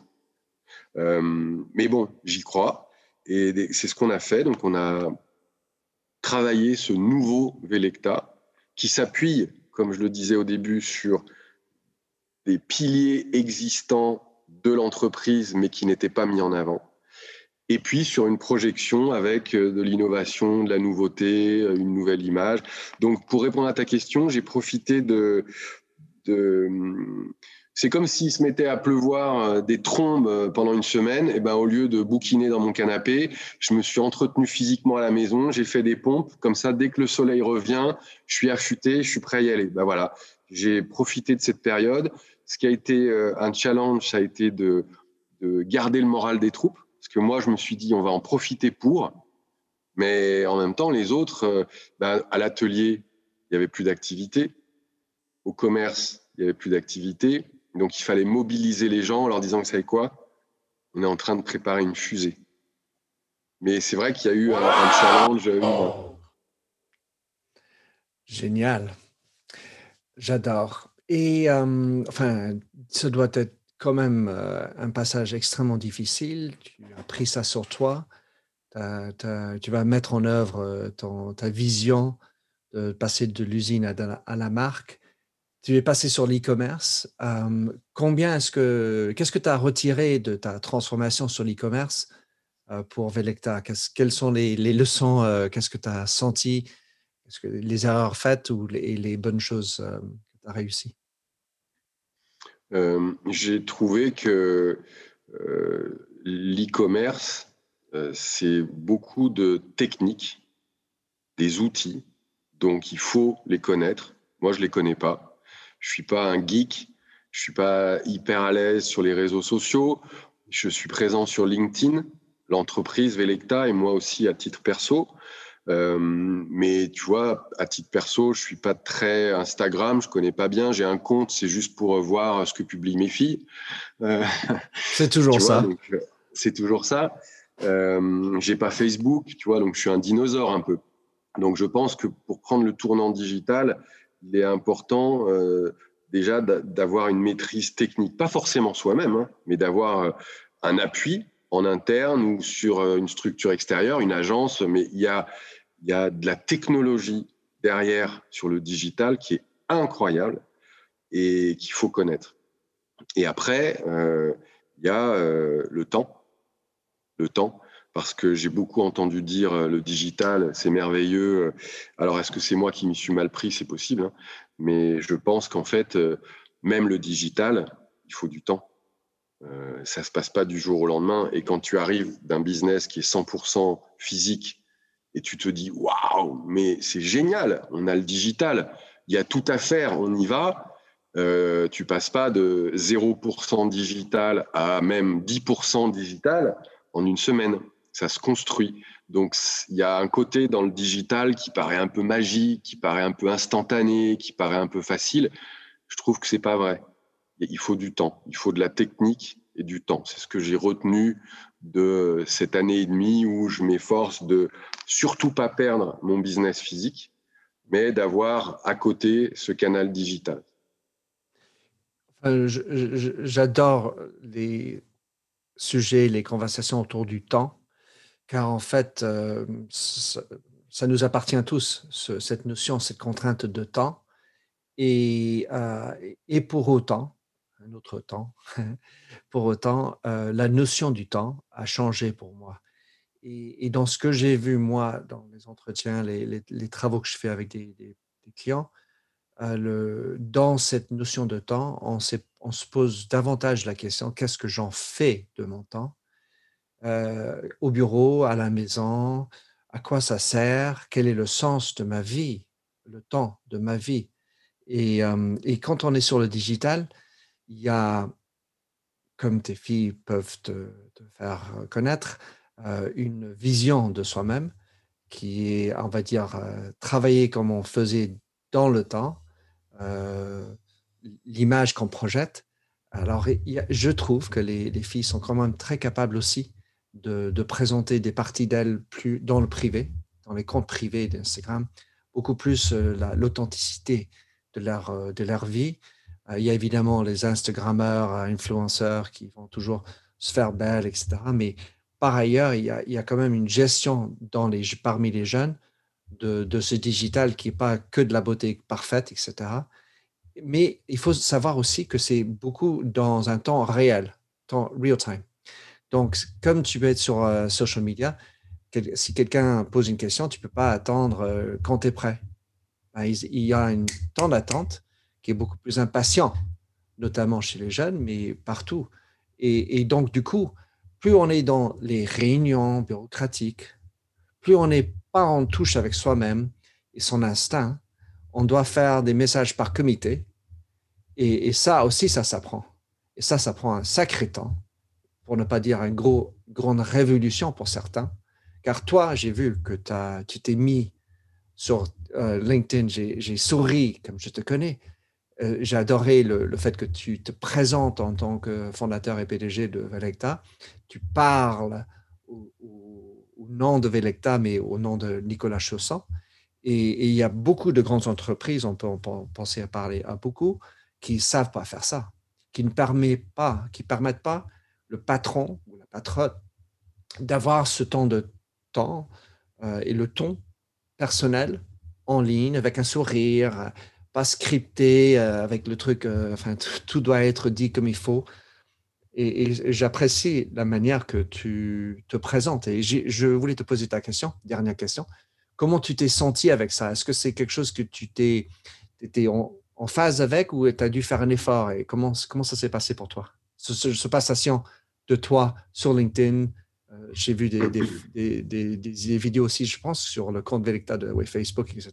Euh, mais bon, j'y crois. Et c'est ce qu'on a fait. Donc on a travaillé ce nouveau Velecta qui s'appuie, comme je le disais au début, sur des piliers existants de l'entreprise, mais qui n'étaient pas mis en avant et puis sur une projection avec euh, de l'innovation, de la nouveauté, euh, une nouvelle image. Donc pour répondre à ta question, j'ai profité de, de c'est comme s'il se mettait à pleuvoir euh, des trombes pendant une semaine. Et ben au lieu de bouquiner dans mon canapé, je me suis entretenu physiquement à la maison. J'ai fait des pompes comme ça. Dès que le soleil revient, je suis affûté, je suis prêt à y aller. Ben voilà, j'ai profité de cette période. Ce qui a été un challenge, ça a été de, de garder le moral des troupes parce que moi, je me suis dit, on va en profiter pour. Mais en même temps, les autres, euh, ben, à l'atelier, il n'y avait plus d'activité. Au commerce, il n'y avait plus d'activité. Donc, il fallait mobiliser les gens en leur disant, vous savez quoi? On est en train de préparer une fusée. Mais c'est vrai qu'il y a eu un, challenge. Euh, Génial. J'adore. Et euh, enfin, ça doit être quand même euh, un passage extrêmement difficile. Tu as pris ça sur toi. tu vas mettre en œuvre ton, ta vision de passer de l'usine à, la marque. Tu es passé sur l'e-commerce. Euh, combien est-ce que qu'est-ce que tu as retiré de ta transformation sur l'e-commerce pour Velecta Quelles sont les, leçons Qu'est-ce que tu as senti? Les erreurs faites ou les, les bonnes choses que tu as réussies? Euh, j'ai trouvé que euh, l'e-commerce, euh, c'est beaucoup de techniques, des outils, donc il faut les connaître. Moi, je ne les connais pas. Je ne suis pas un geek, je ne suis pas hyper à l'aise sur les réseaux sociaux. Je suis présent sur LinkedIn, l'entreprise Velecta et moi aussi à titre perso. Euh, mais tu vois, à titre perso, je suis pas très Instagram, je connais pas bien. J'ai un compte, c'est juste pour voir ce que publient mes filles. Euh, c'est toujours ça. Euh, c'est toujours ça. J'ai pas Facebook, tu vois, donc je suis un dinosaure un peu. Donc je pense que pour prendre le tournant digital, il est important euh, déjà d'avoir une maîtrise technique, pas forcément soi-même, hein, mais d'avoir un appui en interne ou sur une structure extérieure, une agence, mais il y a, il y a de la technologie derrière sur le digital qui est incroyable et qu'il faut connaître. Et après, euh, il y a euh, le temps. Le temps, parce que j'ai beaucoup entendu dire euh, le digital, c'est merveilleux. Alors, est-ce que c'est moi qui m'y suis mal pris? C'est possible. Hein. mais je pense qu'en fait, même le digital, il faut du temps. Euh, ça se passe pas du jour au lendemain. Et quand tu arrives d'un business qui est 100% physique et tu te dis waouh, mais c'est génial, on a le digital, il y a tout à faire, on y va. Euh, tu passes pas de 0% digital à même 10% digital en une semaine. Ça se construit. Donc, il y a un côté dans le digital qui paraît un peu magique, qui paraît un peu instantané, qui paraît un peu facile. Je trouve que c'est pas vrai. Il faut du temps, il faut de la technique et du temps. C'est ce que j'ai retenu de cette année et demie où je m'efforce de surtout pas perdre mon business physique, mais d'avoir à côté ce canal digital. J'adore les sujets, les conversations autour du temps, car en fait, euh, ça, nous appartient tous, cette notion, cette contrainte de temps. Et, et pour autant, un autre temps, pour autant, la notion du temps a changé pour moi. Et, dans ce que j'ai vu, moi, dans les entretiens, les, travaux que je fais avec des, clients, dans cette notion de temps, on, on, se pose davantage la question, qu'est-ce que j'en fais de mon temps? Au bureau, à la maison, à quoi ça sert, quel est le sens de ma vie, le temps de ma vie. Et, et quand on est sur le digital, il y a, comme tes filles peuvent te, faire connaître, euh, une vision de soi-même qui est, on va dire, euh, travailler comme on faisait dans le temps, euh, l'image qu'on projette. Alors, je trouve que les, filles sont quand même très capables aussi de, présenter des parties d'elles plus dans le privé, dans les comptes privés d'Instagram, beaucoup plus l'authenticité de leur, de leur vie. il y a évidemment les Instagrammeurs, influenceurs qui vont toujours se faire belle, etc. Mais par ailleurs, il y, a, quand même une gestion dans les, parmi les jeunes de, ce digital qui n'est pas que de la beauté parfaite, etc. Mais il faut savoir aussi que c'est beaucoup dans un temps réel, temps real time. Donc, comme tu peux être sur euh, social media, si quelqu'un pose une question, tu ne peux pas attendre euh, quand tu es prêt. Ben, il, y a un temps d'attente qui est beaucoup plus impatient, notamment chez les jeunes, mais partout. et donc, du coup, plus on est dans les réunions bureaucratiques, plus on n'est pas en touche avec soi-même et son instinct, on doit faire des messages par comité. Et, ça aussi, ça s'apprend. Et ça, ça prend un sacré temps, pour ne pas dire une gros, grande révolution pour certains. Car toi, j'ai vu que tu t'es mis sur euh, LinkedIn, j'ai souri comme je te connais. Euh, j'ai adoré le, fait que tu te présentes en tant que fondateur et PDG de Velecta. Tu parles au, nom de Velecta, mais au nom de Nicolas Chausson. Et, il y a beaucoup de grandes entreprises, on peut, penser à parler à beaucoup, qui ne savent pas faire ça, qui ne pas, qui permettent pas le patron ou la patronne d'avoir ce temps de temps euh, et le ton personnel en ligne avec un sourire, pas scripté euh, avec le truc, euh, enfin, tout doit être dit comme il faut. Et, j'apprécie la manière que tu te présentes. Et je voulais te poser ta question, dernière question. Comment tu t'es senti avec ça? Est-ce que c'est quelque chose que tu t'es étais en, phase avec ou tu as dû faire un effort? Et comment, comment ça s'est passé pour toi? Ce, ce, passation de toi sur LinkedIn, euh, j'ai vu des, vidéos aussi, je pense, sur le compte Velecta de Facebook, etc.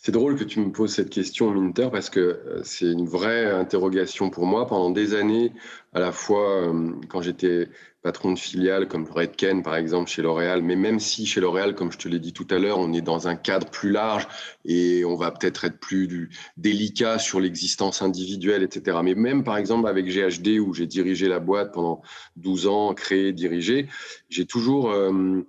C'est drôle que tu me poses cette question, Minter, parce que euh, c'est une vraie interrogation pour moi. Pendant des années, à la fois euh, quand j'étais patron de filiale comme Redken, par exemple, chez L'Oréal, mais même si chez L'Oréal, comme je te l'ai dit tout à l'heure, on est dans un cadre plus large et on va peut-être être plus délicat sur l'existence individuelle, etc. Mais même, par exemple, avec GHD, où j'ai dirigé la boîte pendant 12 ans, créé, dirigé, j'ai toujours... Euh,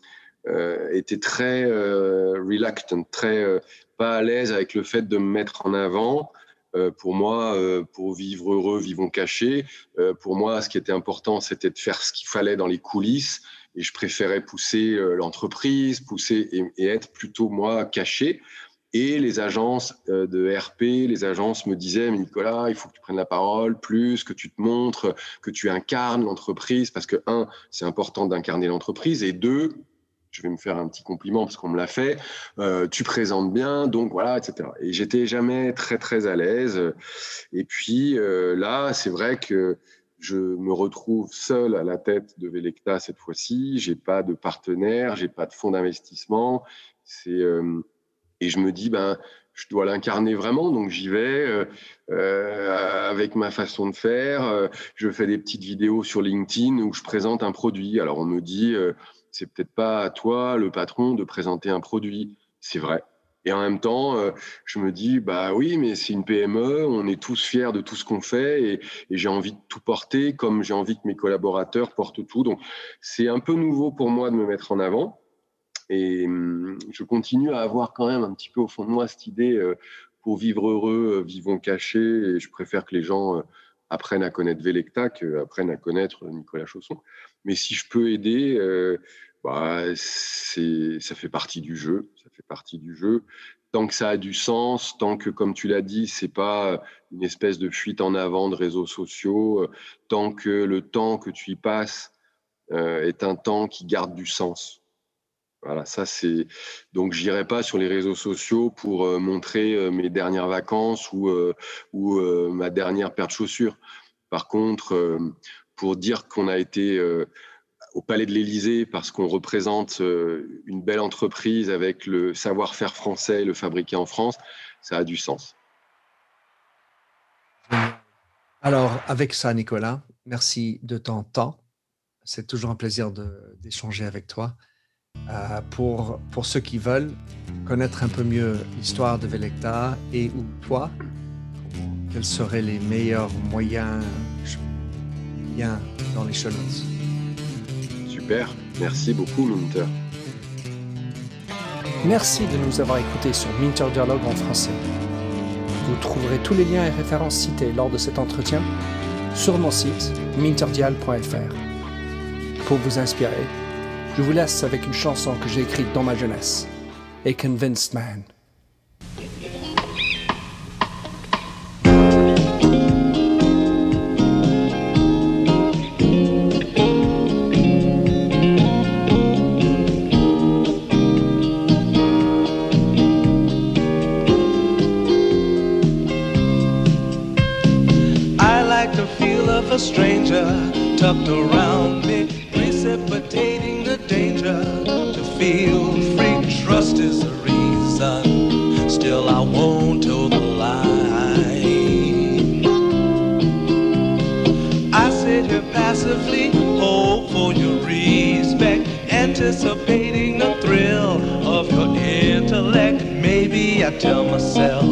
été très reluctant, très pas à l'aise avec le fait de me mettre en avant. Euh, pour moi, euh, pour vivre heureux, vivons cachés. Euh, pour moi, ce qui était important, c'était de faire ce qu'il fallait dans les coulisses. Et je préférais pousser l'entreprise, pousser et, être plutôt moi caché. Et les agences de RP, les agences me disaient, mais Nicolas, il faut que tu prennes la parole plus, que tu te montres, que tu incarnes l'entreprise, parce que, un, c'est important d'incarner l'entreprise, et deux, je vais me faire un petit compliment parce qu'on me l'a fait. Euh, tu présentes bien, donc voilà, etc. Et j'étais jamais très très à l'aise. Et puis euh, là, c'est vrai que je me retrouve seul à la tête de Velecta cette fois-ci. J'ai pas de partenaire, j'ai pas de fonds d'investissement. Euh, et je me dis ben je dois l'incarner vraiment, donc j'y vais avec ma façon de faire. je fais des petites vidéos sur LinkedIn où je présente un produit. Alors on me dit c'est peut-être pas à toi, le patron, de présenter un produit. C'est vrai. Et en même temps, euh, je me dis, bah oui, mais c'est une PME, on est tous fiers de tout ce qu'on fait et, j'ai envie de tout porter comme j'ai envie que mes collaborateurs portent tout. Donc, c'est un peu nouveau pour moi de me mettre en avant. Et hum, je continue à avoir quand même un petit peu au fond de moi cette idée, euh, pour vivre heureux, euh, vivons cachés. Et je préfère que les gens apprennent à connaître Vélecta qu'apprennent à connaître Nicolas Chausson. Mais si je peux aider, euh, bah, ça fait partie du jeu. Ça fait partie du jeu. Tant que ça a du sens, tant que, comme tu l'as dit, c'est pas une espèce de fuite en avant de réseaux sociaux, tant que le temps que tu y passes est un temps qui garde du sens. Voilà, ça c'est. Donc, j'irai pas sur les réseaux sociaux pour montrer mes dernières vacances ou, ou ma dernière paire de chaussures. Par contre, pour dire qu'on a été au Palais de l'Élysée parce qu'on représente euh, une belle entreprise avec le savoir-faire français, le fabriqué en France, ça a du sens. Alors, avec ça, Nicolas, merci de ton temps. C'est toujours un plaisir d'échanger avec toi. Euh, pour, pour ceux qui veulent connaître un peu mieux l'histoire de Velecta et ou toi, quels seraient les meilleurs moyens, liens dans les show Merci beaucoup, Minter. Merci de nous avoir écoutés sur Minter Dialogue en français. Vous trouverez tous les liens et références cités lors de cet entretien sur mon site minterdial.fr. Pour vous inspirer, je vous laisse avec une chanson que j'ai écrite dans ma jeunesse, A Convinced Man. stranger tucked around me, precipitating danger to feel free. Trust is the reason, still I won't tell the lie. I sit here passively, hope for your respect, anticipating the thrill of your intellect. Maybe I tell myself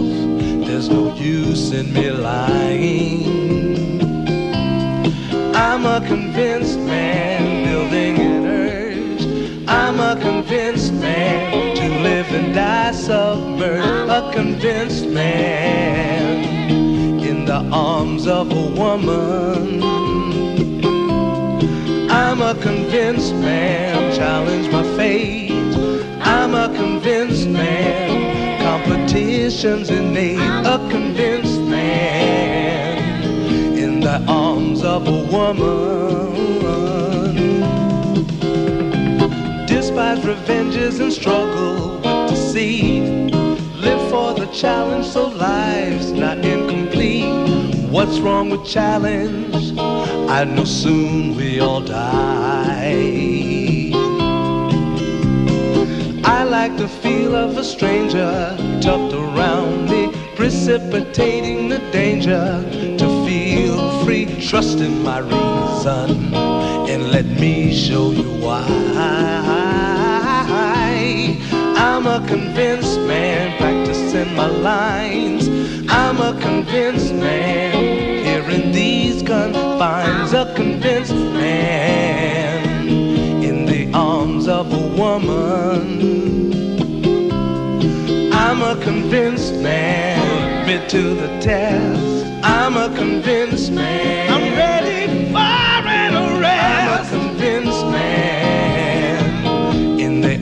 there's no use in me lying. I'm a convinced man convinced man to live and die submerged. A convinced man in the arms of a woman. I'm a convinced man, challenge my fate. I'm a convinced man, competition's innate. A convinced man in the arms of a woman. Despise revenges and struggle with deceit. Live for the challenge so life's not incomplete. What's wrong with challenge? I know soon we all die. I like the feel of a stranger tucked around me, precipitating the danger to feel free. Trust in my reason and let me show you why. A convinced man practicing my lines. I'm a convinced man here in these confines. A convinced man in the arms of a woman. I'm a convinced man, admit to the test. I'm a convinced man. I'm ready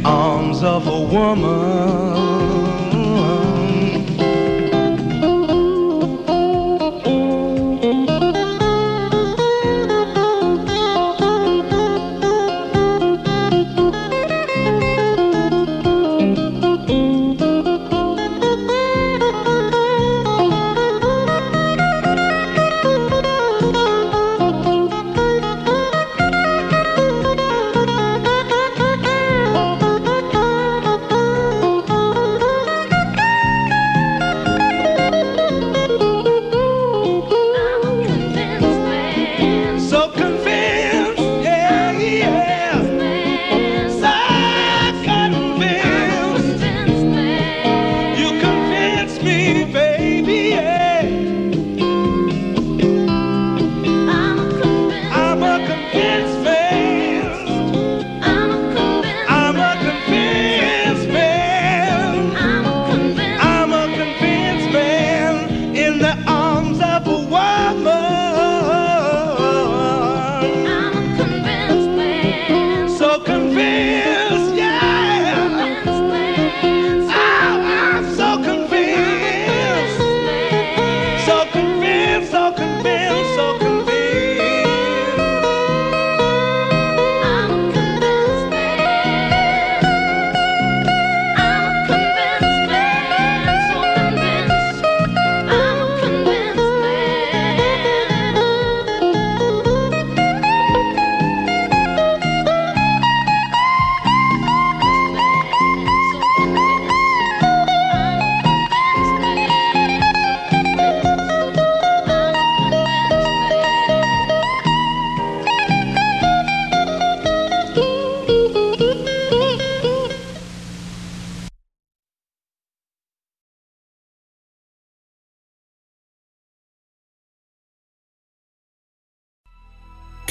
arms of a woman.